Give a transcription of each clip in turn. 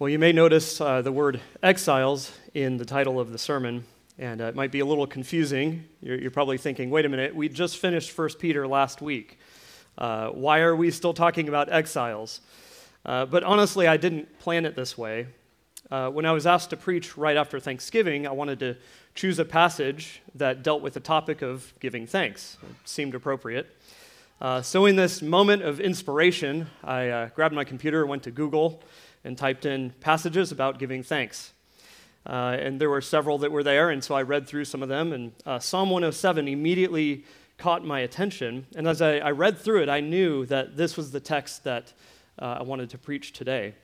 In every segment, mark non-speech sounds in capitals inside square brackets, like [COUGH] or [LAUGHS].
Well, you may notice uh, the word exiles in the title of the sermon, and uh, it might be a little confusing. You're, you're, probably thinking, wait a minute, we just finished 1 Peter last week. Uh, why are we still talking about exiles? Uh, but honestly, I didn't plan it this way. Uh, when I was asked to preach right after Thanksgiving, I wanted to choose a passage that dealt with the topic of giving thanks. It seemed appropriate. Uh, so, in this moment of inspiration, I grabbed my computer, went to Google, and typed in passages about giving thanks. Uh, and there were several that were there, and so I read through some of them. And uh, Psalm 107 immediately caught my attention. And as I, I, read through it, I knew that this was the text that uh, I wanted to preach today.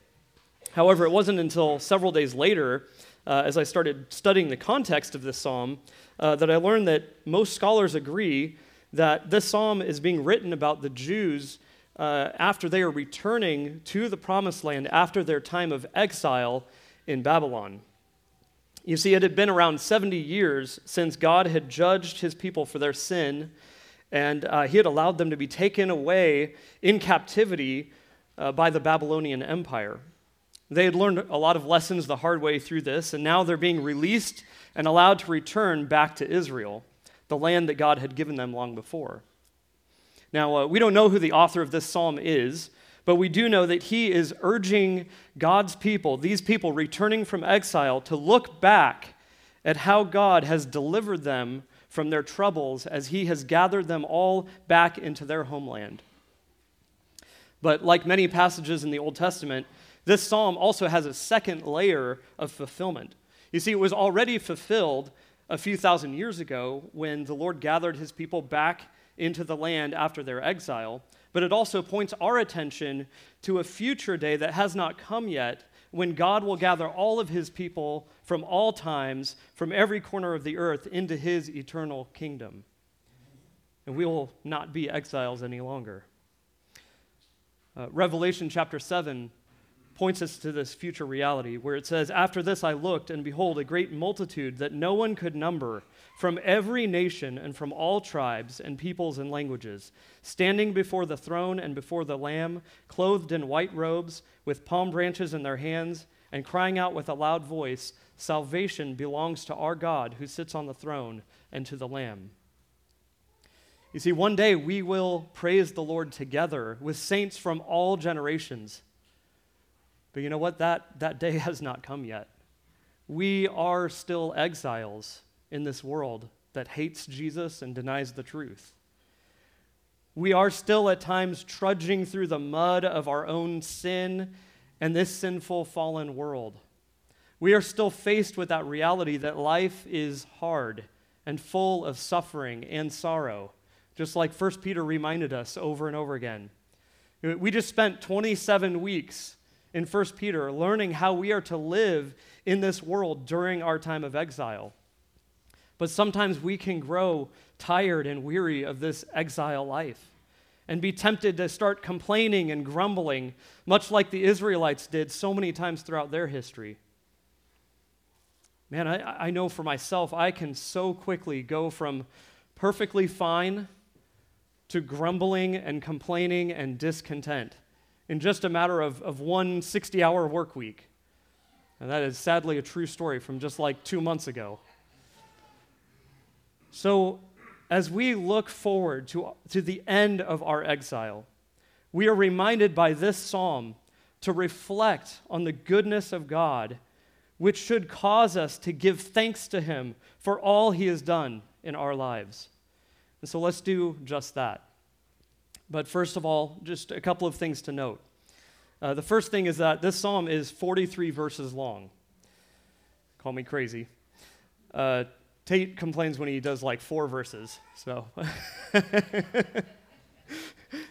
However, it wasn't until several days later, uh, as I started studying the context of this psalm, uh, that I learned that most scholars agree that this psalm is being written about the Jews uh, after they are returning to the promised land after their time of exile in Babylon. You see, it had been around 70 years since God had judged his people for their sin, and uh, he had allowed them to be taken away in captivity uh, by the Babylonian Empire. They had learned a lot of lessons the hard way through this, and now they're being released and allowed to return back to Israel, the land that God had given them long before. Now, uh, we don't know who the author of this psalm is, but we do know that he is urging God's people, these people returning from exile, to look back at how God has delivered them from their troubles as he has gathered them all back into their homeland. But like many passages in the Old Testament, this psalm also has a second layer of fulfillment. You see, it was already fulfilled a few thousand years ago when the Lord gathered his people back into the land after their exile, but it also points our attention to a future day that has not come yet when God will gather all of his people from all times, from every corner of the earth, into his eternal kingdom. And we will not be exiles any longer. Uh, Revelation chapter 7 points us to this future reality where it says, After this I looked, and behold, a great multitude that no one could number from every nation and from all tribes and peoples and languages, standing before the throne and before the Lamb, clothed in white robes, with palm branches in their hands, and crying out with a loud voice, Salvation belongs to our God who sits on the throne and to the Lamb. You see, one day we will praise the Lord together with saints from all generations. But you know what? That, that day [LAUGHS] has not come yet. We are still exiles in this world that hates Jesus and denies the truth. We are still at times trudging through the mud of our own sin and this sinful, fallen world. We are still faced with that reality that life is hard and full of suffering and sorrow, just like 1 Peter reminded us over and over again. We just spent 27 weeks in 1 Peter, learning how we are to live in this world during our time of exile. But sometimes we can grow tired and weary of this exile life and be tempted to start complaining and grumbling, much like the Israelites did so many times throughout their history. Man, I, I know for myself, I can so quickly go from perfectly fine to grumbling and complaining and discontent in just a matter of, of one 60 hour work week. And that is sadly a true story from just like two months ago. So, as we look forward to, to the end of our exile, we are reminded by this psalm to reflect on the goodness of God, which should cause us to give thanks to Him for all He has done in our lives. And so let's do just that. But first of all, just a couple of things to note. Uh, the first thing is that this psalm is 43 verses long. Call me crazy. Uh, Tate complains when he does like four verses, so. [LAUGHS]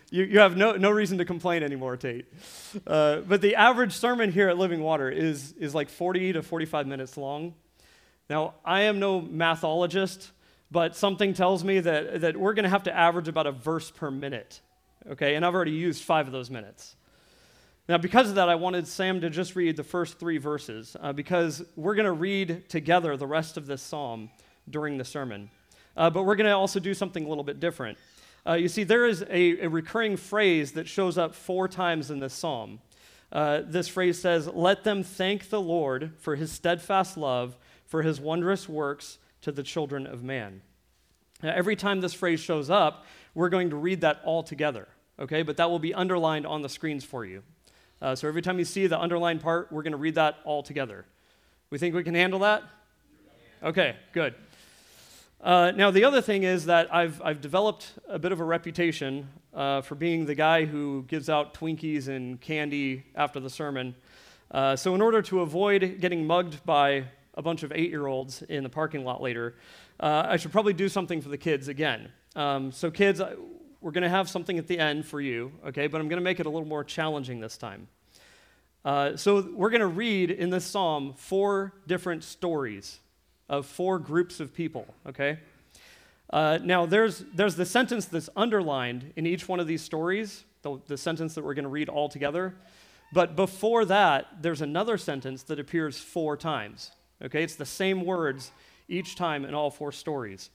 you, you have no, no reason to complain anymore, Tate. Uh, but the average sermon here at Living Water is, is like 40 to 45 minutes long. Now, I am no mathologist, but something tells me that, that we're going to have to average about a verse per minute okay? And I've already used five of those minutes. Now, because of that, I wanted Sam to just read the first three verses uh, because we're going to read together the rest of this psalm during the sermon. Uh, but we're going to also do something a little bit different. Uh, you see, there is a, a, recurring phrase that shows up four times in this psalm. uh, this phrase says, Let them thank the Lord for his steadfast love, for his wondrous works to the children of man. Now, every time this phrase shows up, we're going to read that all together, okay? But that will be underlined on the screens for you. Uh, so every time you see the underlined part, we're going to read that all together. We think we can handle that? Okay, good. Uh, now, the other thing is that I've, I've developed a bit of a reputation uh, for being the guy who gives out Twinkies and candy after the sermon. Uh, so, in order to avoid getting mugged by a bunch of eight year olds in the parking lot later, uh, I should probably do something for the kids again. Um, so, kids, we're going to have something at the end for you, okay, but I'm going to make it a little more challenging this time. Uh, so, we're going to read in this psalm four different stories of four groups of people, okay? Uh, now, there's, there's the sentence that's underlined in each one of these stories, the, the sentence that we're going to read all together. But before that, there's another sentence that appears four times. Okay, it's the same words each time in all four stories.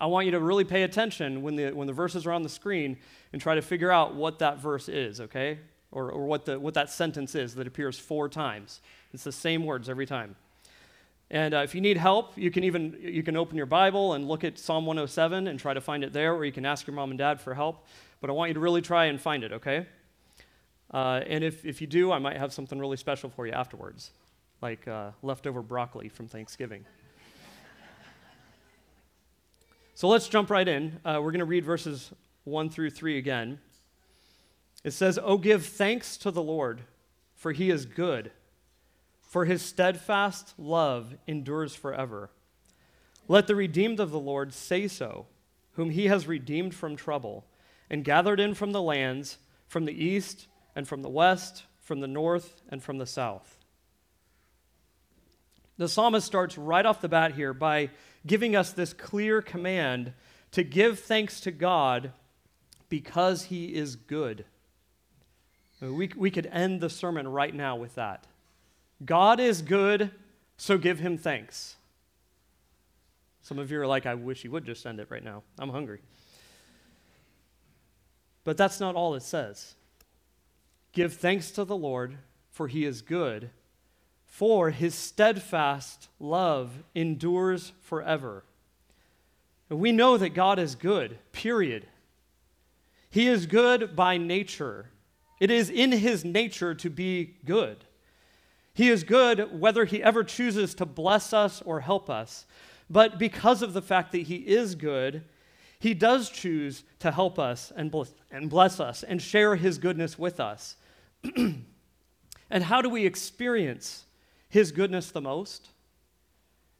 I want you to really pay attention when the, when the verses are on the screen and try to figure out what that verse is, okay? Or, or what, the, what that sentence is that appears four times. It's the same words every time. And uh, if you need help, you can even you can open your Bible and look at Psalm 107 and try to find it there, or you can ask your mom and dad for help. But I want you to really try and find it, okay? Uh, and if, if you do, I might have something really special for you afterwards, like uh, leftover broccoli from Thanksgiving. So let's jump right in. Uh, we're going to read verses 1 through 3 again. It says, Oh, give thanks to the Lord, for he is good for his steadfast love endures forever. Let the redeemed of the Lord say so, whom he has redeemed from trouble, and gathered in from the lands, from the east and from the west, from the north and from the south. The psalmist starts right off the bat here by giving us this clear command to give thanks to God because he is good. We, we could end the sermon right now with that. God is good, so give him thanks. Some of you are like, I wish he would just send it right now. I'm hungry. But that's not all it says. Give thanks to the Lord, for he is good, for his steadfast love endures forever. We know that God is good, period. He is good by nature. It is in his nature to be good. He is good whether he ever chooses to bless us or help us. But because of the fact that he is good, he does choose to help us and bless, and bless us and share his goodness with us. [CLEARS THROAT] and how do we experience his goodness the most?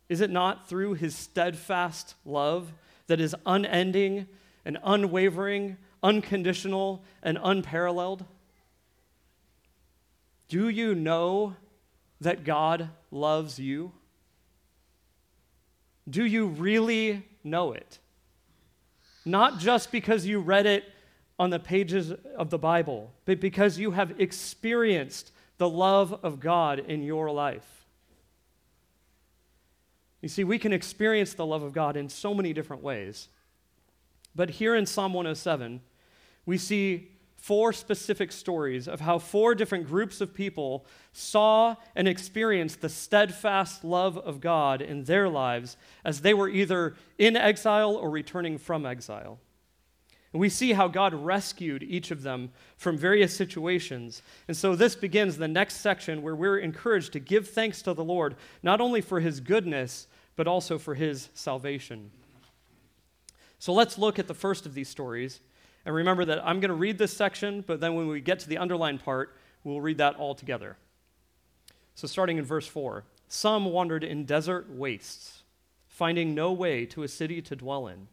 Is it not through his steadfast love that is unending and unwavering, unconditional, and unparalleled? Do you know that God loves you? Do you really know it? Not just because you read it on the pages of the Bible, but because you have experienced the love of God in your life. You see, we can experience the love of God in so many different ways. But here in Psalm 107, we see four specific stories of how four different groups of people saw and experienced the steadfast love of God in their lives as they were either in exile or returning from exile. And we see how God rescued each of them from various situations. And so this begins the next section where we're encouraged to give thanks to the Lord, not only for his goodness, but also for his salvation. So let's look at the first of these stories and remember that I'm going to read this section, but then when we get to the underlined part, we'll read that all together. So, starting in verse 4 Some wandered in desert wastes, finding no way to a city to dwell in.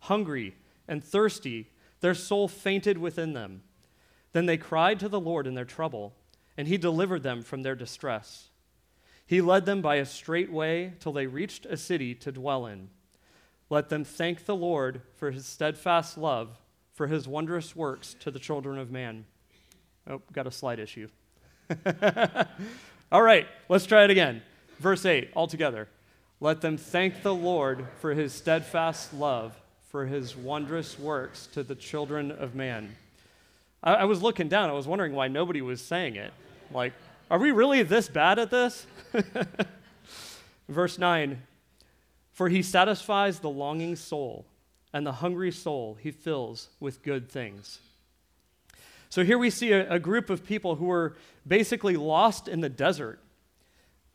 Hungry and thirsty, their soul fainted within them. Then they cried to the Lord in their trouble, and he delivered them from their distress. He led them by a straight way till they reached a city to dwell in. Let them thank the Lord for his steadfast love for his wondrous works to the children of man. Oh, got a slight issue. [LAUGHS] All right, let's try it again. Verse 8, all together. Let them thank the Lord for his steadfast love, for his wondrous works to the children of man. I, I was looking down. I was wondering why nobody was saying it. Like, are we really this bad at this? [LAUGHS] Verse 9 For he satisfies the longing soul, and the hungry soul he fills with good things. So here we see a, a group of people who were basically lost in the desert.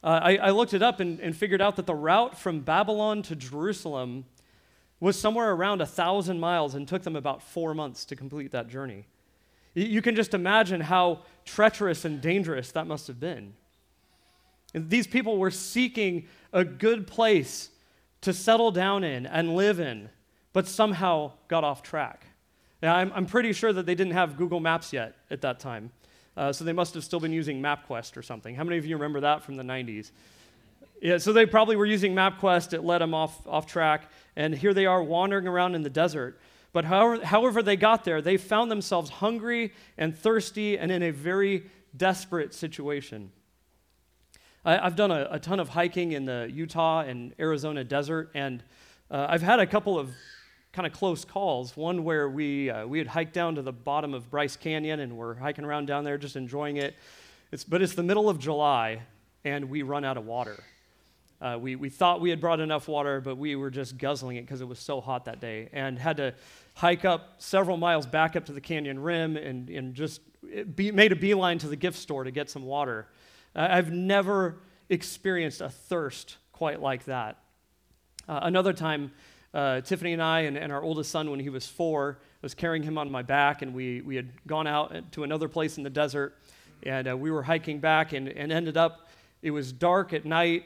Uh, I, I, looked it up and, and figured out that the route from Babylon to Jerusalem was somewhere around a thousand miles and took them about four months to complete that journey. You can just imagine how treacherous and dangerous that must have been. These people were seeking a good place to settle down in and live in, but somehow got off track. Now, I'm, I'm pretty sure that they didn't have Google Maps yet at that time. Uh, so they must have still been using MapQuest or something. How many of you remember that from the 90s? Yeah, so they probably were using MapQuest. It led them off, off track. And here they are wandering around in the desert. But however, however they got there, they found themselves hungry and thirsty and in a very desperate situation. I, have done a, a, ton of hiking in the Utah and Arizona desert, and uh, I've had a couple of kind of close calls. One where we, uh, we had hiked down to the bottom of Bryce Canyon and we're hiking around down there just enjoying it. It's, but it's the middle of July, and we run out of water. Uh, we, we thought we had brought enough water, but we were just guzzling it because it was so hot that day and had to hike up several miles back up to the canyon rim and, and just be, made a beeline to the gift store to get some water. Uh, I've never experienced a thirst quite like that. Uh, another time, uh, Tiffany and I and, and, our oldest son, when he was four, was carrying him on my back, and we, we had gone out to another place in the desert, and uh, we were hiking back and, and ended up, it was dark at night,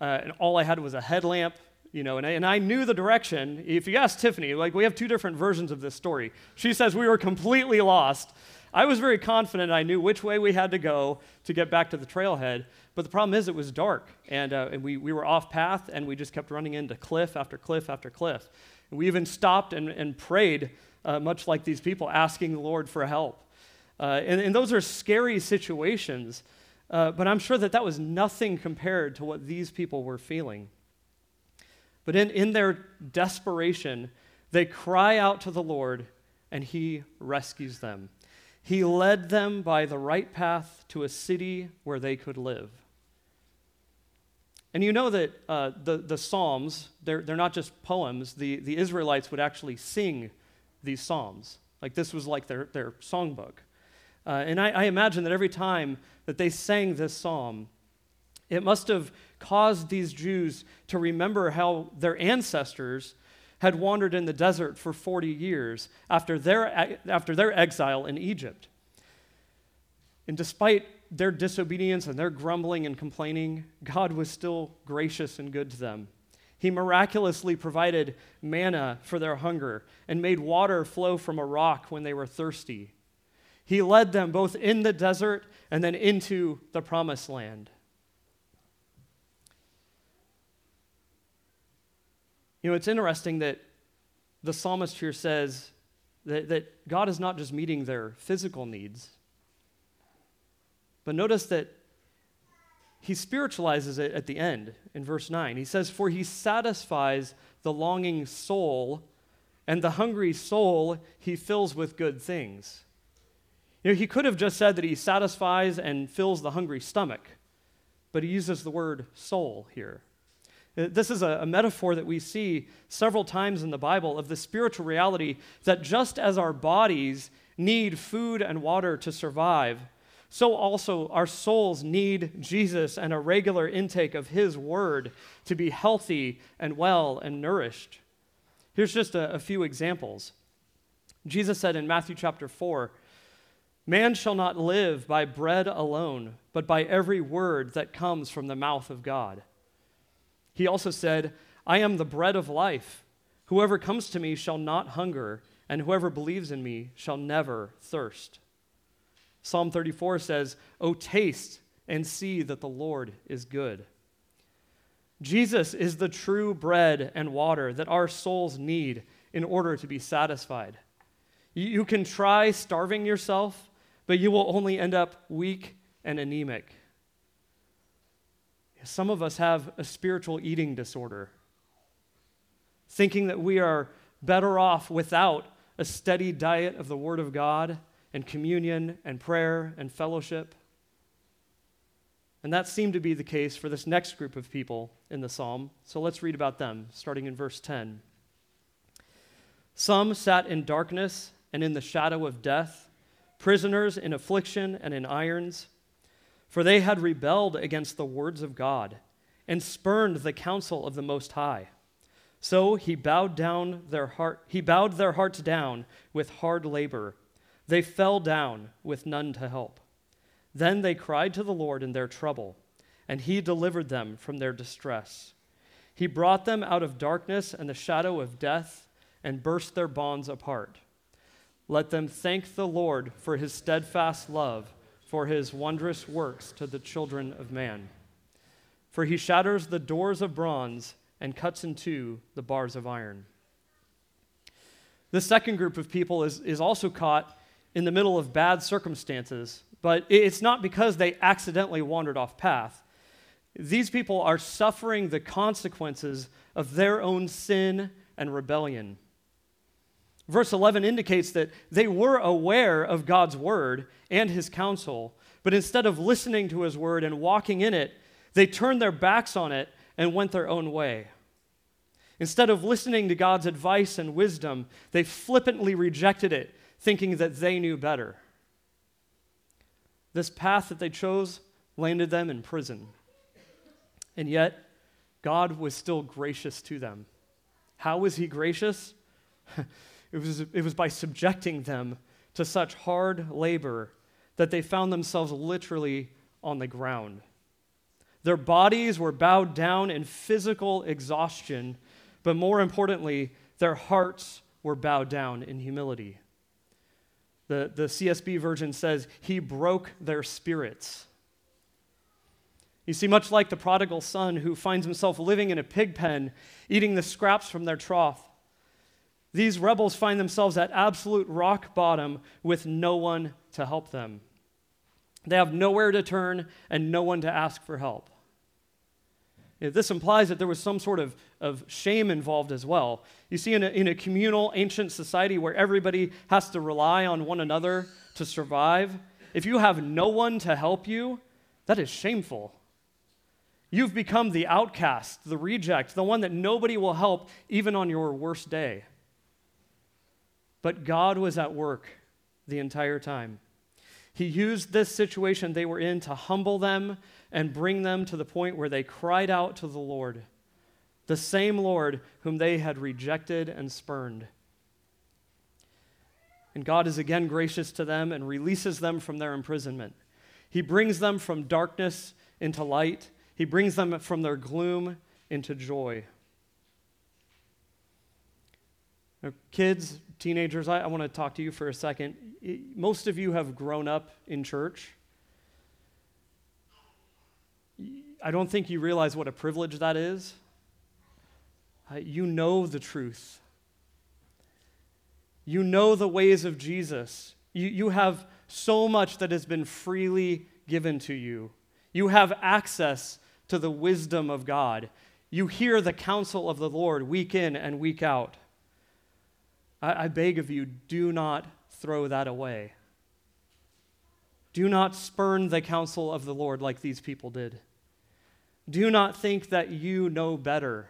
uh, and all I had was a headlamp you know, and I, and I knew the direction. If you ask Tiffany, like we have two different versions of this story. She says we were completely lost. I was very confident I knew which way we had to go to get back to the trailhead. But the problem is it was dark, and, uh, and we, we were off path, and we just kept running into cliff after cliff after cliff. And we even stopped and, and prayed, uh, much like these people, asking the Lord for help. Uh, and, and, those are scary situations, uh, but I'm sure that that was nothing compared to what these people were feeling. But in, in their desperation, they cry out to the Lord, and He rescues them. He led them by the right path to a city where they could live. And you know that uh, the, the Psalms, they're, they're not just poems. The, the Israelites would actually sing these Psalms. Like this was like their, their songbook. Uh, and I, I imagine that every time that they sang this psalm, it must have caused these Jews to remember how their ancestors had wandered in the desert for 40 years after their, after their exile in Egypt. And despite their disobedience and their grumbling and complaining, God was still gracious and good to them. He miraculously provided manna for their hunger and made water flow from a rock when they were thirsty. He led them both in the desert and then into the promised land. You know, it's interesting that the psalmist here says that, that God is not just meeting their physical needs, but notice that he spiritualizes it at the end in verse 9. He says, For he satisfies the longing soul, and the hungry soul he fills with good things. You know, he could have just said that he satisfies and fills the hungry stomach, but he uses the word soul here. Uh, this is a, a, metaphor that we see several times in the Bible of the spiritual reality that just as our bodies need food and water to survive, so also our souls need Jesus and a regular intake of His Word to be healthy and well and nourished. Here's just a, a few examples. Jesus said in Matthew chapter 4 Man shall not live by bread alone, but by every word that comes from the mouth of God. He also said, I am the bread of life. Whoever comes to me shall not hunger, and whoever believes in me shall never thirst. Psalm 34 says, Oh, taste and see that the Lord is good. Jesus is the true bread and water that our souls need in order to be satisfied. You can try starving yourself, but you will only end up weak and anemic. Some of us have a spiritual eating disorder, thinking that we are better off without a steady diet of the Word of God and communion and prayer and fellowship. And that seemed to be the case for this next group of people in the psalm. So let's read about them, starting in verse 10. Some sat in darkness and in the shadow of death, prisoners in affliction and in irons, for they had rebelled against the words of God and spurned the counsel of the Most High. So he bowed down their heart, he bowed their hearts down with hard labor. They fell down with none to help. Then they cried to the Lord in their trouble, and he delivered them from their distress. He brought them out of darkness and the shadow of death and burst their bonds apart. Let them thank the Lord for his steadfast love, for his wondrous works to the children of man. For he shatters the doors of bronze and cuts in two the bars of iron. The second group of people is, is also caught in the middle of bad circumstances, but it's not because they accidentally wandered off path. These people are suffering the consequences of their own sin and rebellion. Verse 11 indicates that they were aware of God's word and his counsel, but instead of listening to his word and walking in it, they turned their backs on it and went their own way. Instead of listening to God's advice and wisdom, they flippantly rejected it, thinking that they knew better. This path that they chose landed them in prison. And yet, God was still gracious to them. How was He gracious? [LAUGHS] it, was, it was by subjecting them to such hard labor that they found themselves literally on the ground. Their bodies were bowed down in physical exhaustion, but more importantly, their hearts were bowed down in humility. The, the CSB version says, He broke their spirits. You see, much like the prodigal son who finds himself living in a pig pen, eating the scraps from their trough, these rebels find themselves at absolute rock bottom with no one to help them. They have nowhere to turn and no one to ask for help. This implies that there was some sort of, of shame involved as well. You see, in a, in a communal, ancient society where everybody has to rely on one another to survive, if you have no one to help you, that is shameful. You've become the outcast, the reject, the one that nobody will help even on your worst day. But God was at work the entire time. He used this situation they were in to humble them and bring them to the point where they cried out to the Lord, the same Lord whom they had rejected and spurned. And God is again gracious to them and releases them from their imprisonment. He brings them from darkness into light, He brings them from their gloom into joy. Now, kids, teenagers, I, I want to talk to you for a second. Most of you have grown up in church. I don't think you realize what a privilege that is. Uh, you know the truth. You know the ways of Jesus. You, you have so much that has been freely given to you. You have access to the wisdom of God. You hear the counsel of the Lord week in and week out. I, I beg of you, do not throw that away. Do not spurn the counsel of the Lord like these people did. Do not think that you know better.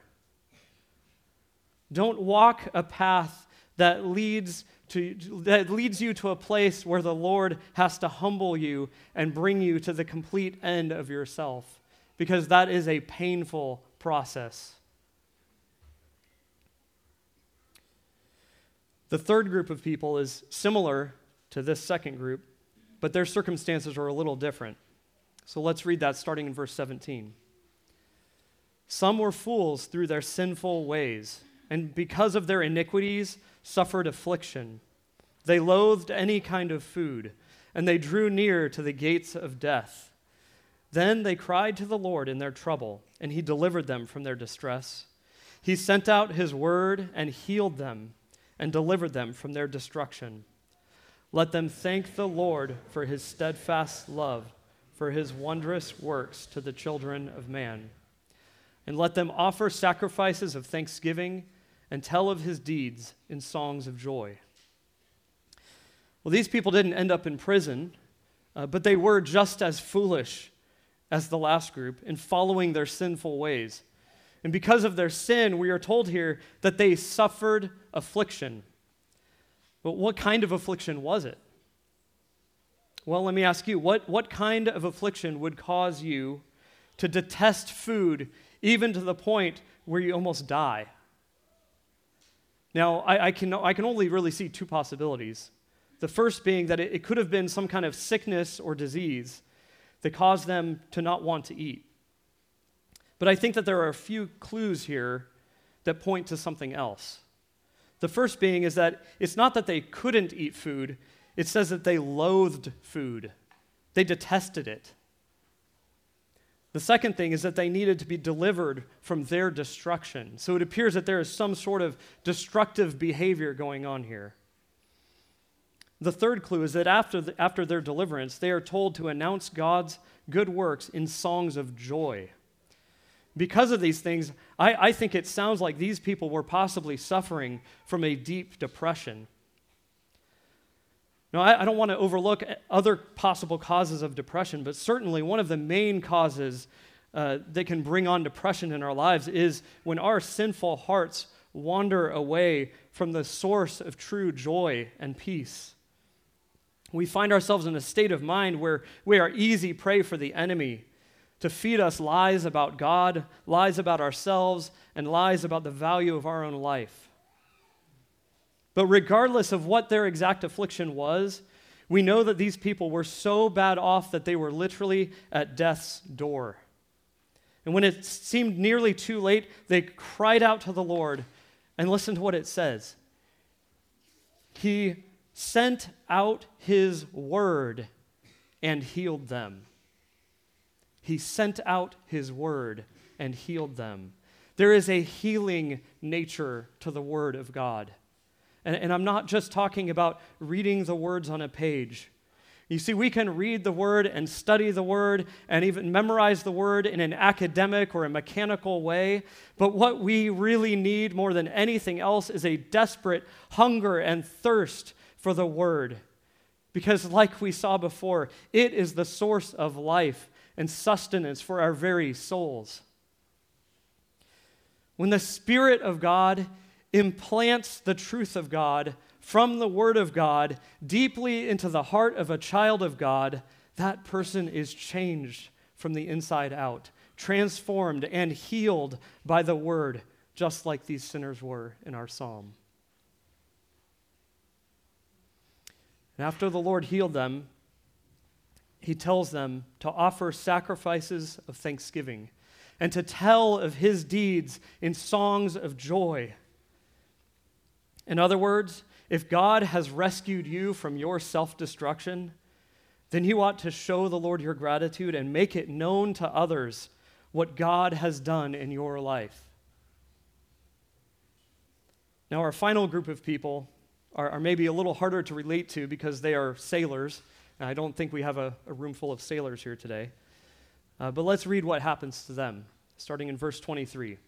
Don't walk a path that leads to, that leads you to a place where the Lord has to humble you and bring you to the complete end of yourself, because that is a painful process. The third group of people is similar to this second group, but their circumstances are a little different. So let's read that starting in verse 17. Some were fools through their sinful ways, and because of their iniquities, suffered affliction. They loathed any kind of food, and they drew near to the gates of death. Then they cried to the Lord in their trouble, and he delivered them from their distress. He sent out his word and healed them and delivered them from their destruction. Let them thank the Lord for his steadfast love, for his wondrous works to the children of man. And let them offer sacrifices of thanksgiving and tell of his deeds in songs of joy. Well, these people didn't end up in prison, uh, but they were just as foolish as the last group in following their sinful ways. And because of their sin, we are told here that they suffered affliction. But what kind of affliction was it? Well, let me ask you what, what kind of affliction would cause you to detest food even to the point where you almost die? Now, I, I can, I can only really see two possibilities. The first being that it, it could have been some kind of sickness or disease that caused them to not want to eat. But I think that there are a few clues here that point to something else. The first being is that it's not that they couldn't eat food, it says that they loathed food, they detested it. The second thing is that they needed to be delivered from their destruction. So it appears that there is some sort of destructive behavior going on here. The third clue is that after, the, after their deliverance, they are told to announce God's good works in songs of joy. Because of these things, I, I think it sounds like these people were possibly suffering from a deep depression. Now, I, I don't want to overlook other possible causes of depression, but certainly one of the main causes uh, that can bring on depression in our lives is when our sinful hearts wander away from the source of true joy and peace. We find ourselves in a state of mind where we are easy prey for the enemy to feed us lies about God, lies about ourselves, and lies about the value of our own life. But regardless of what their exact affliction was, we know that these people were so bad off that they were literally at death's door. And when it seemed nearly too late, they cried out to the Lord. And listen to what it says He sent out His word and healed them. He sent out His word and healed them. There is a healing nature to the word of God. And, and I'm not just talking about reading the words on a page. You see, we can read the word and study the word and even memorize the word in an academic or a mechanical way. But what we really need more than anything else is a desperate hunger and thirst for the word. Because, like we saw before, it is the source of life and sustenance for our very souls. When the Spirit of God implants the truth of God from the Word of God deeply into the heart of a child of God, that person is changed from the inside out, transformed and healed by the Word, just like these sinners were in our psalm. And after the Lord healed them, he tells them to offer sacrifices of thanksgiving and to tell of his deeds in songs of joy. In other words, if God has rescued you from your self destruction, then you ought to show the Lord your gratitude and make it known to others what God has done in your life. Now, our final group of people are, are maybe a little harder to relate to because they are sailors. I don't think we have a, a room full of sailors here today. Uh, but let's read what happens to them, starting in verse 23.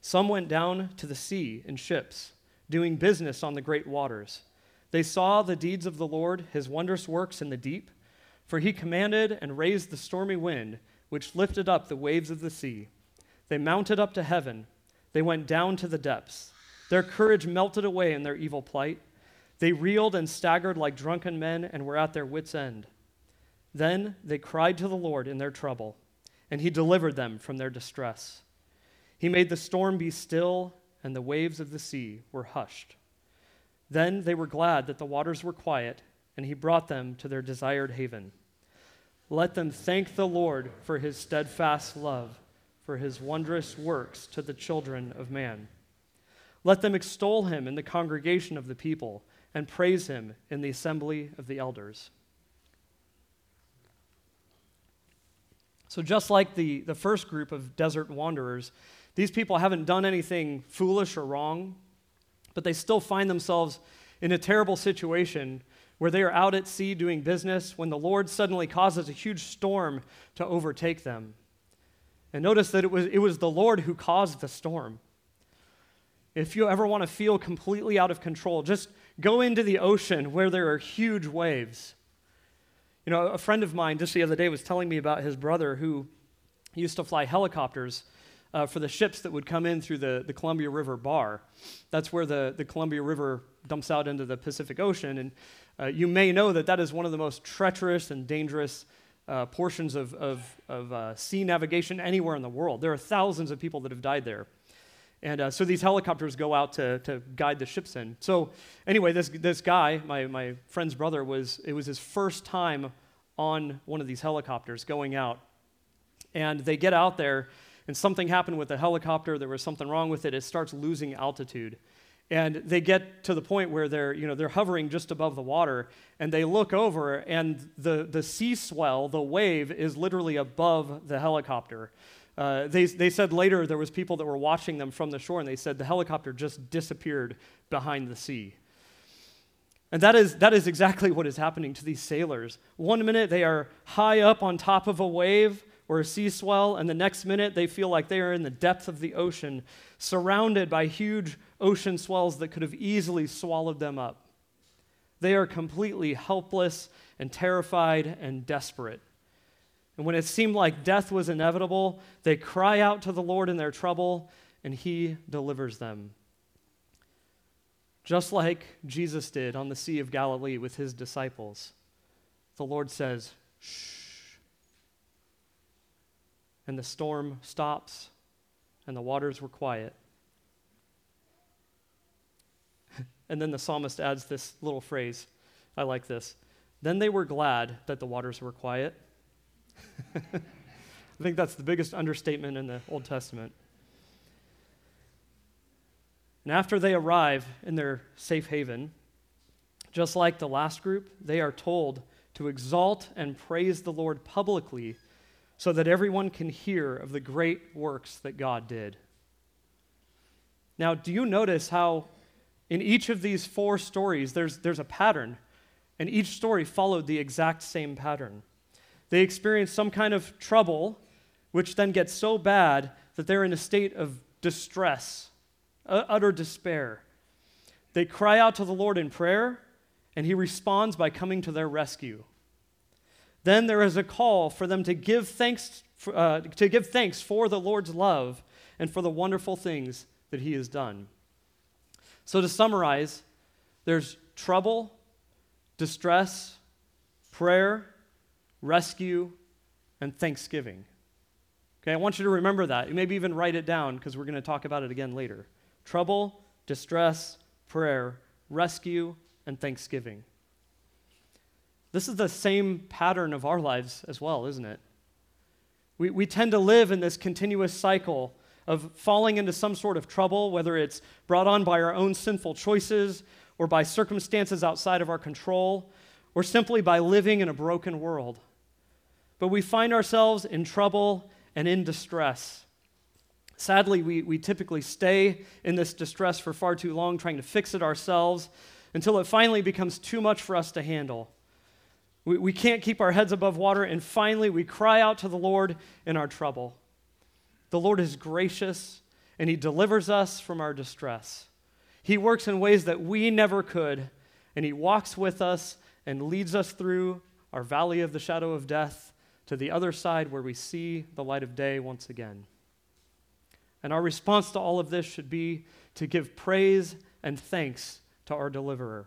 Some went down to the sea in ships doing business on the great waters. They saw the deeds of the Lord, his wondrous works in the deep, for he commanded and raised the stormy wind, which lifted up the waves of the sea. They mounted up to heaven, they went down to the depths. Their courage melted away in their evil plight. They reeled and staggered like drunken men and were at their wits' end. Then they cried to the Lord in their trouble, and he delivered them from their distress. He made the storm be still and the waves of the sea were hushed. Then they were glad that the waters were quiet, and he brought them to their desired haven. Let them thank the Lord for his steadfast love, for his wondrous works to the children of man. Let them extol him in the congregation of the people, and praise him in the assembly of the elders. So, just like the, the first group of desert wanderers, these people haven't done anything foolish or wrong, but they still find themselves in a terrible situation where they are out at sea doing business when the Lord suddenly causes a huge storm to overtake them. And notice that it was, it was the Lord who caused the storm. If you ever want to feel completely out of control, just go into the ocean where there are huge waves. You know, a friend of mine just the other day was telling me about his brother who used to fly helicopters uh, for the ships that would come in through the, the Columbia River Bar. That's where the, the Columbia River dumps out into the Pacific Ocean. And uh, you may know that that is one of the most treacherous and dangerous uh, portions of, of, of uh, sea navigation anywhere in the world. There are thousands of people that have died there. And uh, so these helicopters go out to, to guide the ships in. So, anyway, this, this guy, my, my friend's brother, was, it was his first time on one of these helicopters going out. And they get out there, and something happened with the helicopter. There was something wrong with it. It starts losing altitude. And they get to the point where they're, you know, they're hovering just above the water, and they look over, and the, the sea swell, the wave, is literally above the helicopter. Uh, they, they said later there was people that were watching them from the shore, and they said the helicopter just disappeared behind the sea. And that is, that is exactly what is happening to these sailors. One minute they are high up on top of a wave, or a sea swell, and the next minute they feel like they are in the depth of the ocean, surrounded by huge ocean swells that could have easily swallowed them up. They are completely helpless and terrified and desperate. And when it seemed like death was inevitable, they cry out to the Lord in their trouble, and He delivers them. Just like Jesus did on the Sea of Galilee with His disciples, the Lord says, Shh and the storm stops, and the waters were quiet. [LAUGHS] and then the psalmist adds this little phrase. I like this. Then they were glad that the waters were quiet. [LAUGHS] I think that's the biggest understatement in the Old Testament. And after they arrive in their safe haven, just like the last group, they are told to exalt and praise the Lord publicly so that everyone can hear of the great works that God did. Now, do you notice how in each of these four stories there's, there's a pattern, and each story followed the exact same pattern? They experience some kind of trouble, which then gets so bad that they're in a state of distress, utter despair. They cry out to the Lord in prayer, and He responds by coming to their rescue. Then there is a call for them to give thanks, for, uh, to give thanks for the Lord's love and for the wonderful things that He has done. So, to summarize, there's trouble, distress, prayer, rescue, and thanksgiving. Okay, I want you to remember that. You maybe even write it down because we're going to talk about it again later. Trouble, distress, prayer, rescue, and thanksgiving. This is the same pattern of our lives as well, isn't it? We, we tend to live in this continuous cycle of falling into some sort of trouble, whether it's brought on by our own sinful choices or by circumstances outside of our control, or simply by living in a broken world. But we find ourselves in trouble and in distress. Sadly, we, we typically stay in this distress for far too long, trying to fix it ourselves until it finally becomes too much for us to handle. We, we can't keep our heads above water, and finally we cry out to the Lord in our trouble. The Lord is gracious, and He delivers us from our distress. He works in ways that we never could, and He walks with us and leads us through our valley of the shadow of death to the other side where we see the light of day once again. And our response to all of this should be to give praise and thanks to our deliverer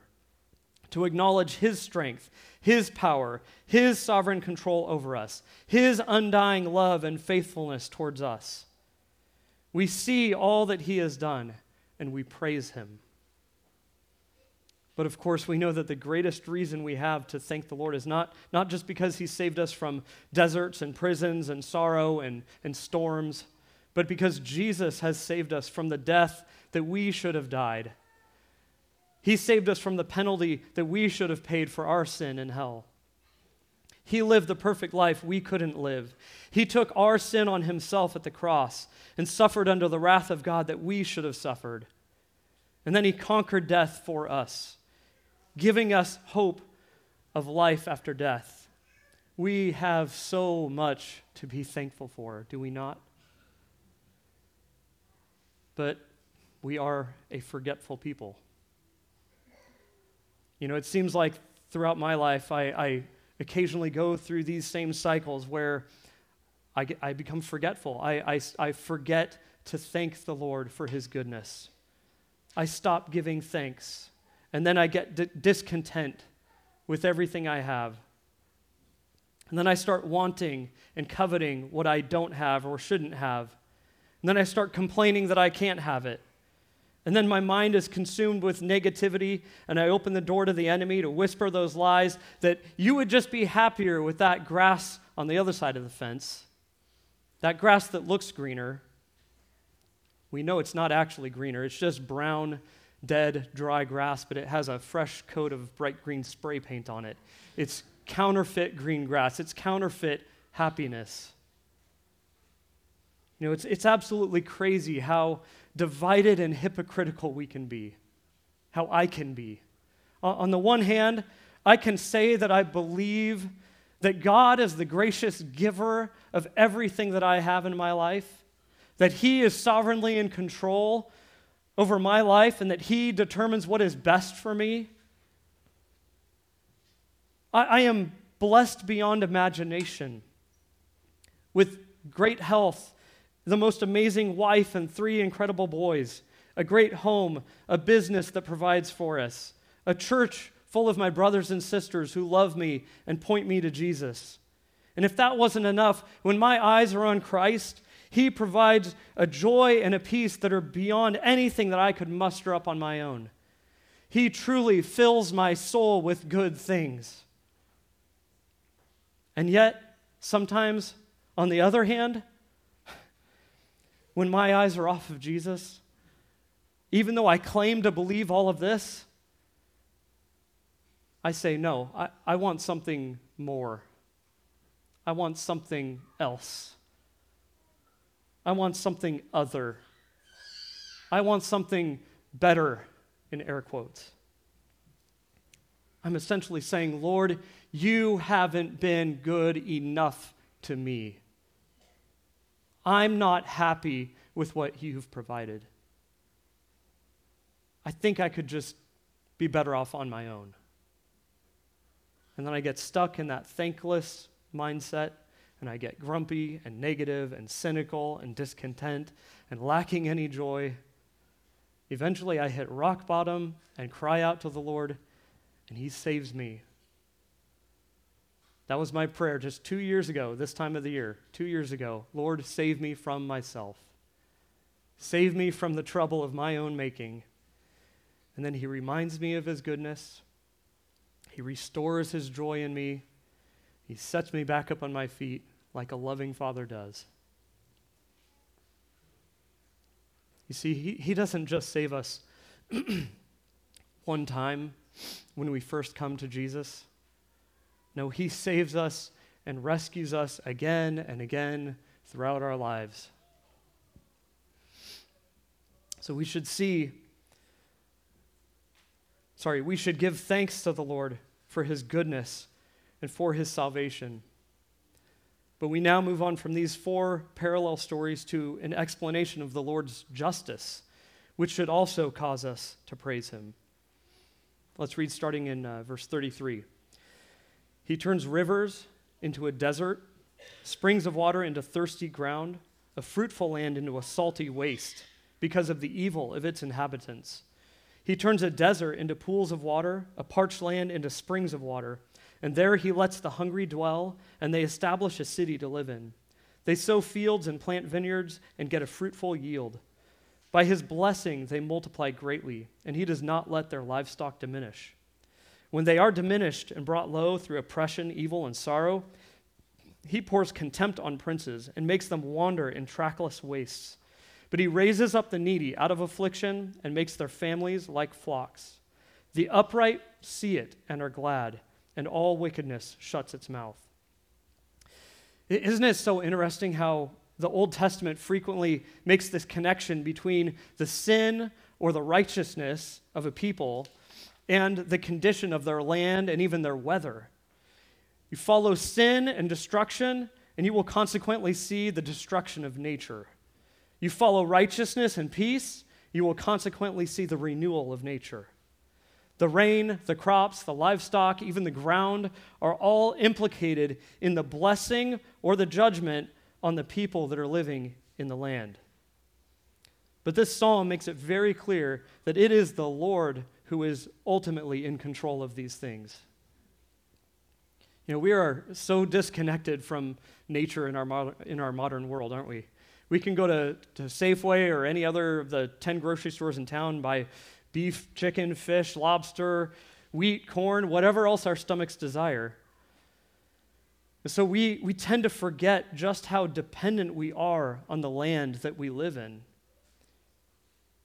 to acknowledge His strength, His power, His sovereign control over us, His undying love and faithfulness towards us. We see all that He has done and we praise Him. But of course, we know that the greatest reason we have to thank the Lord is not, not just because He saved us from deserts and prisons and sorrow and, and storms, but because Jesus has saved us from the death that we should have died he saved us from the penalty that we should have paid for our sin in hell. He lived the perfect life we couldn't live. He took our sin on himself at the cross and suffered under the wrath of God that we should have suffered. And then he conquered death for us, giving us hope of life after death. We have so much to be thankful for, do we not? But we are a forgetful people. You know, it seems like throughout my life, I, I occasionally go through these same cycles where I, get, I become forgetful. I, I, I forget to thank the Lord for his goodness. I stop giving thanks. And then I get d- discontent with everything I have. And then I start wanting and coveting what I don't have or shouldn't have. And then I start complaining that I can't have it. And then my mind is consumed with negativity, and I open the door to the enemy to whisper those lies that you would just be happier with that grass on the other side of the fence, that grass that looks greener. We know it's not actually greener, it's just brown, dead, dry grass, but it has a fresh coat of bright green spray paint on it. It's counterfeit green grass, it's counterfeit happiness. You know, it's, it's absolutely crazy how divided and hypocritical we can be, how I can be. On the one hand, I can say that I believe that God is the gracious giver of everything that I have in my life, that He is sovereignly in control over my life, and that He determines what is best for me. I, I am blessed beyond imagination with great health the most amazing wife and three incredible boys, a great home, a business that provides for us, a church full of my brothers and sisters who love me and point me to Jesus. And if that wasn't enough, when my eyes are on Christ, He provides a joy and a peace that are beyond anything that I could muster up on my own. He truly fills my soul with good things. And yet, sometimes, on the other hand, when my eyes are off of Jesus, even though I claim to believe all of this, I say, no, I, I want something more. I want something else. I want something other. I want something better, in air quotes. I'm essentially saying, Lord, you haven't been good enough to me. I'm not happy with what you've provided. I think I could just be better off on my own. And then I get stuck in that thankless mindset, and I get grumpy and negative and cynical and discontent and lacking any joy. Eventually, I hit rock bottom and cry out to the Lord, and He saves me that was my prayer just two years ago, this time of the year, two years ago. Lord, save me from myself. Save me from the trouble of my own making. And then he reminds me of his goodness. He restores his joy in me. He sets me back up on my feet like a loving father does. You see, he, he doesn't just save us [CLEARS THROAT] one time when we first come to Jesus. No, He saves us and rescues us again and again throughout our lives. So we should see, sorry, we should give thanks to the Lord for His goodness and for His salvation. But we now move on from these four parallel stories to an explanation of the Lord's justice, which should also cause us to praise Him. Let's read starting in uh, verse 33. He turns rivers into a desert, springs of water into thirsty ground, a fruitful land into a salty waste because of the evil of its inhabitants. He turns a desert into pools of water, a parched land into springs of water. And there he lets the hungry dwell, and they establish a city to live in. They sow fields and plant vineyards and get a fruitful yield. By his blessing, they multiply greatly, and he does not let their livestock diminish. When they are diminished and brought low through oppression, evil, and sorrow, he pours contempt on princes and makes them wander in trackless wastes. But he raises up the needy out of affliction and makes their families like flocks. The upright see it and are glad, and all wickedness shuts its mouth. Isn't it so interesting how the Old Testament frequently makes this connection between the sin or the righteousness of a people and the condition of their land and even their weather. You follow sin and destruction, and you will consequently see the destruction of nature. You follow righteousness and peace, you will consequently see the renewal of nature. The rain, the crops, the livestock, even the ground are all implicated in the blessing or the judgment on the people that are living in the land. But this psalm makes it very clear that it is the Lord who is ultimately in control of these things. You know, we are so disconnected from nature in our, in our modern world, aren't we? We can go to, to Safeway or any other of the 10 grocery stores in town, buy beef, chicken, fish, lobster, wheat, corn, whatever else our stomachs desire. And so we, we tend to forget just how dependent we are on the land that we live in.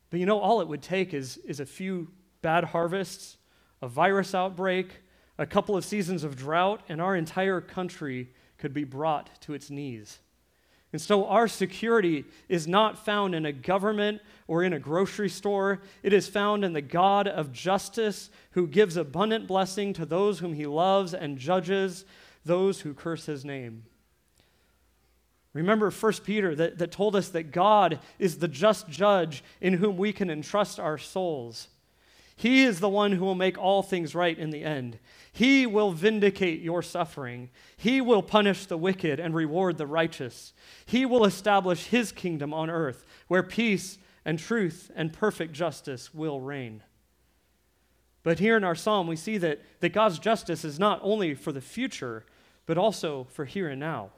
But you know, all it would take is, is a few bad harvests, a virus outbreak, a couple of seasons of drought, and our entire country could be brought to its knees. And so our security is not found in a government or in a grocery store. It is found in the God of justice who gives abundant blessing to those whom he loves and judges those who curse his name. Remember 1 Peter that, that told us that God is the just judge in whom we can entrust our souls. He is the one who will make all things right in the end. He will vindicate your suffering. He will punish the wicked and reward the righteous. He will establish his kingdom on earth, where peace and truth and perfect justice will reign. But here in our psalm, we see that, that God's justice is not only for the future, but also for here and now.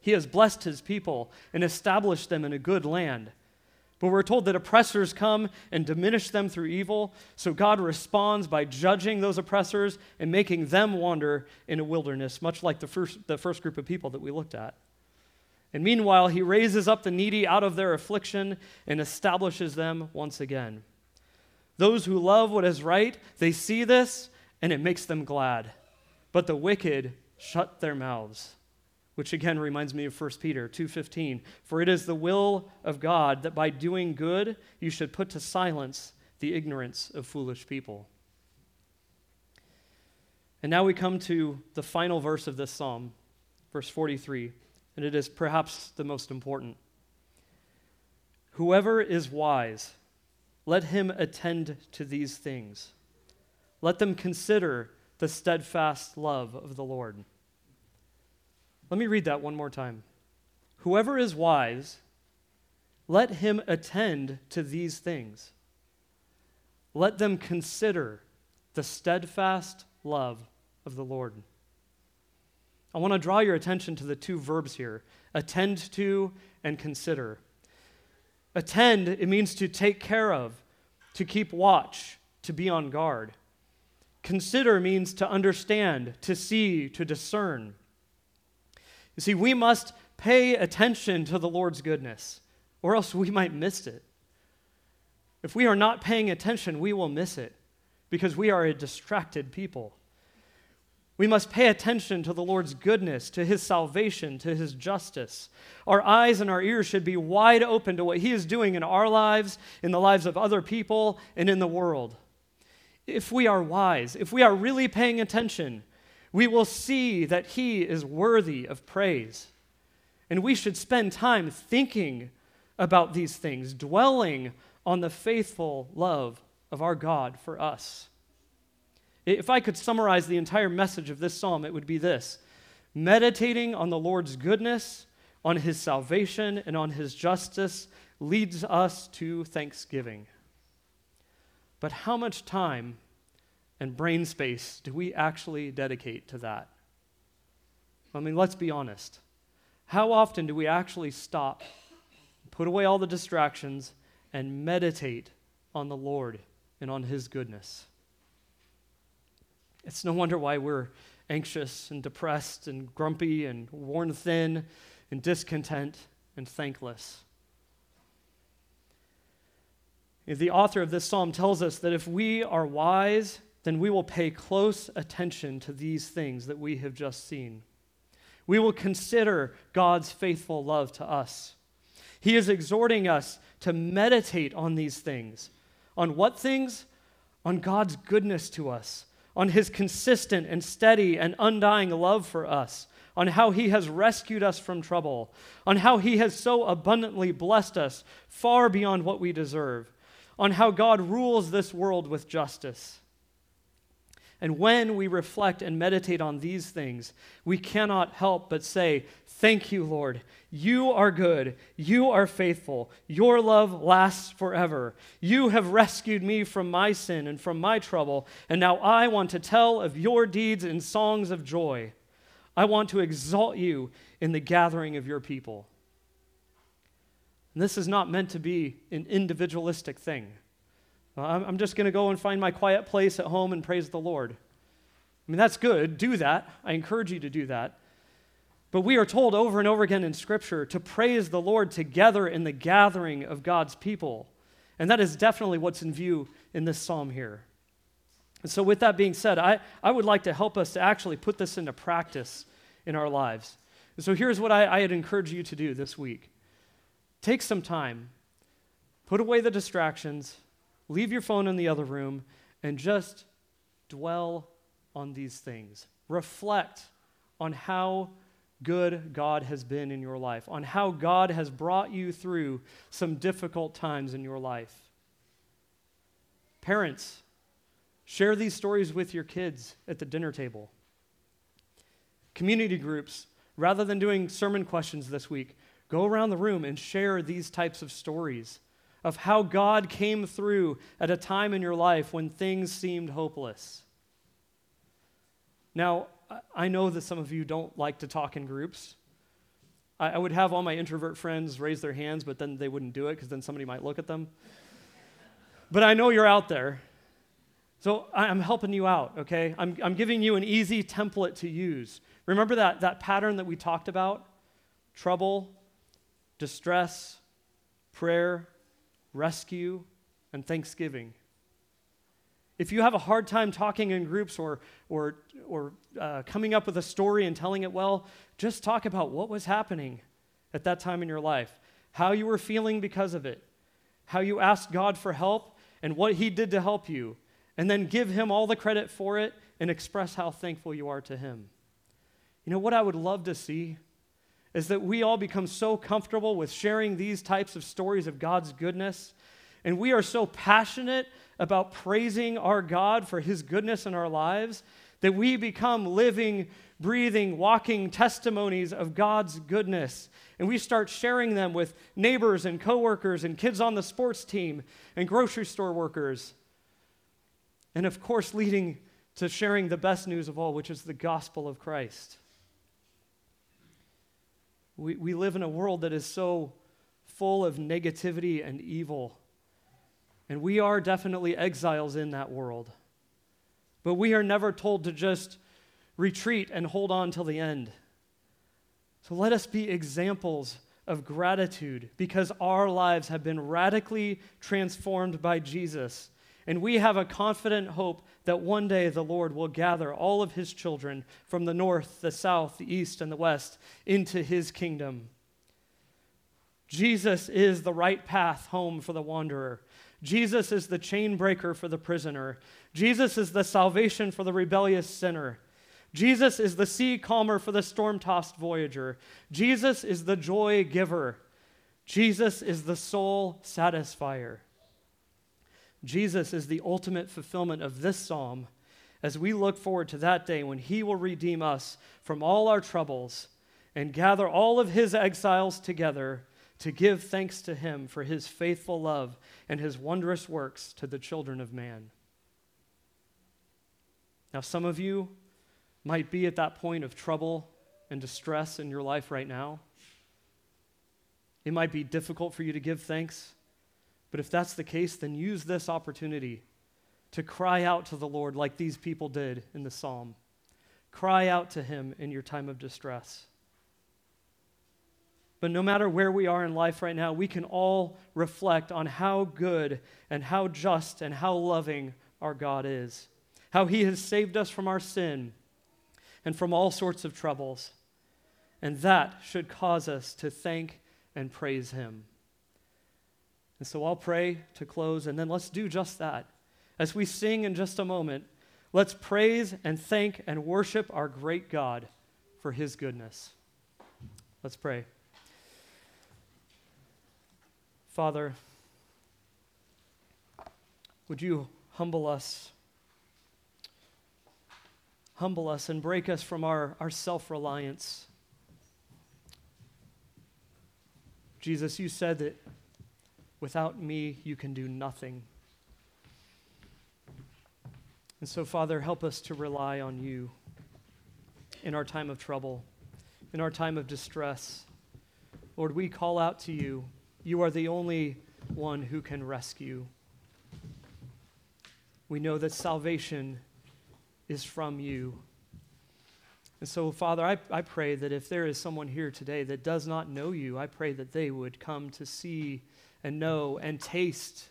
He has blessed his people and established them in a good land. But we're told that oppressors come and diminish them through evil, so God responds by judging those oppressors and making them wander in a wilderness, much like the first, the first group of people that we looked at. And meanwhile, he raises up the needy out of their affliction and establishes them once again. Those who love what is right, they see this and it makes them glad. But the wicked shut their mouths which again reminds me of 1 Peter 2:15 for it is the will of God that by doing good you should put to silence the ignorance of foolish people. And now we come to the final verse of this psalm, verse 43, and it is perhaps the most important. Whoever is wise, let him attend to these things. Let them consider the steadfast love of the Lord. Let me read that one more time. Whoever is wise, let him attend to these things. Let them consider the steadfast love of the Lord. I want to draw your attention to the two verbs here attend to and consider. Attend, it means to take care of, to keep watch, to be on guard. Consider means to understand, to see, to discern. You see, we must pay attention to the Lord's goodness, or else we might miss it. If we are not paying attention, we will miss it because we are a distracted people. We must pay attention to the Lord's goodness, to his salvation, to his justice. Our eyes and our ears should be wide open to what he is doing in our lives, in the lives of other people, and in the world. If we are wise, if we are really paying attention, we will see that He is worthy of praise. And we should spend time thinking about these things, dwelling on the faithful love of our God for us. If I could summarize the entire message of this psalm, it would be this meditating on the Lord's goodness, on His salvation, and on His justice leads us to thanksgiving. But how much time and brain space do we actually dedicate to that? I mean, let's be honest. How often do we actually stop, put away all the distractions, and meditate on the Lord and on His goodness? It's no wonder why we're anxious and depressed and grumpy and worn thin and discontent and thankless. The author of this psalm tells us that if we are wise then we will pay close attention to these things that we have just seen. We will consider God's faithful love to us. He is exhorting us to meditate on these things. On what things? On God's goodness to us, on His consistent and steady and undying love for us, on how He has rescued us from trouble, on how He has so abundantly blessed us far beyond what we deserve, on how God rules this world with justice. And when we reflect and meditate on these things, we cannot help but say, Thank you, Lord. You are good. You are faithful. Your love lasts forever. You have rescued me from my sin and from my trouble, and now I want to tell of your deeds in songs of joy. I want to exalt you in the gathering of your people. And this is not meant to be an individualistic thing. I'm just going to go and find my quiet place at home and praise the Lord. I mean, that's good. Do that. I encourage you to do that. But we are told over and over again in Scripture to praise the Lord together in the gathering of God's people. And that is definitely what's in view in this psalm here. And so, with that being said, I, I would like to help us to actually put this into practice in our lives. And so, here's what I, I'd encourage you to do this week take some time, put away the distractions, leave your phone in the other room, and just dwell on these things. Reflect on how good God has been in your life, on how God has brought you through some difficult times in your life. Parents, share these stories with your kids at the dinner table. Community groups, rather than doing sermon questions this week, go around the room and share these types of stories of how God came through at a time in your life when things seemed hopeless. Now, I know that some of you don't like to talk in groups. I, would have all my introvert friends raise their hands, but then they wouldn't do it because then somebody might look at them. but I know you're out there. So I'm helping you out, okay? I'm, I'm giving you an easy template to use. Remember that, that pattern that we talked about? Trouble, distress, prayer, rescue, and thanksgiving. If you have a hard time talking in groups or, or, or uh, coming up with a story and telling it well, just talk about what was happening at that time in your life, how you were feeling because of it, how you asked God for help, and what He did to help you, and then give Him all the credit for it and express how thankful you are to Him. You know what I would love to see is that we all become so comfortable with sharing these types of stories of God's goodness, and we are so passionate about praising our God for his goodness in our lives that we become living, breathing, walking testimonies of God's goodness. And we start sharing them with neighbors and coworkers and kids on the sports team and grocery store workers. And of course, leading to sharing the best news of all, which is the gospel of Christ. We, we live in a world that is so full of negativity and evil. And we are definitely exiles in that world. But we are never told to just retreat and hold on till the end. So let us be examples of gratitude because our lives have been radically transformed by Jesus. And we have a confident hope that one day the Lord will gather all of his children from the north, the south, the east, and the west into his kingdom. Jesus is the right path home for the wanderer. Jesus is the chain breaker for the prisoner. Jesus is the salvation for the rebellious sinner. Jesus is the sea calmer for the storm tossed voyager. Jesus is the joy giver. Jesus is the soul satisfier. Jesus is the ultimate fulfillment of this psalm as we look forward to that day when he will redeem us from all our troubles and gather all of his exiles together to give thanks to him for his faithful love and his wondrous works to the children of man. Now, some of you might be at that point of trouble and distress in your life right now. It might be difficult for you to give thanks, but if that's the case, then use this opportunity to cry out to the Lord like these people did in the psalm. Cry out to him in your time of distress. But no matter where we are in life right now, we can all reflect on how good and how just and how loving our God is. How he has saved us from our sin and from all sorts of troubles. And that should cause us to thank and praise him. And so I'll pray to close, and then let's do just that. As we sing in just a moment, let's praise and thank and worship our great God for his goodness. Let's pray. Father, Would you humble us? Humble us and break us from our, our self reliance. Jesus, you said that without me you can do nothing. And so, Father, help us to rely on you in our time of trouble, in our time of distress. Lord, we call out to you. You are the only one who can rescue. We know that salvation is from you. And so, Father, I, I pray that if there is someone here today that does not know you, I pray that they would come to see and know and taste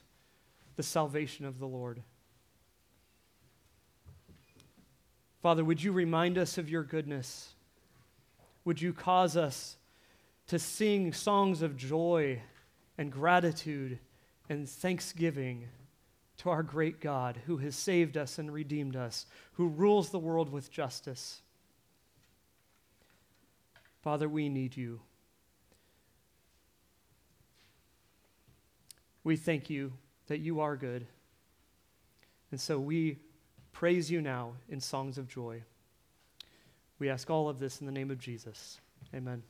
the salvation of the Lord. Father, would you remind us of your goodness? Would you cause us to sing songs of joy and gratitude and thanksgiving to our great God who has saved us and redeemed us, who rules the world with justice? Father, we need you. We thank you that you are good. And so we praise you now in songs of joy. We ask all of this in the name of Jesus. Amen.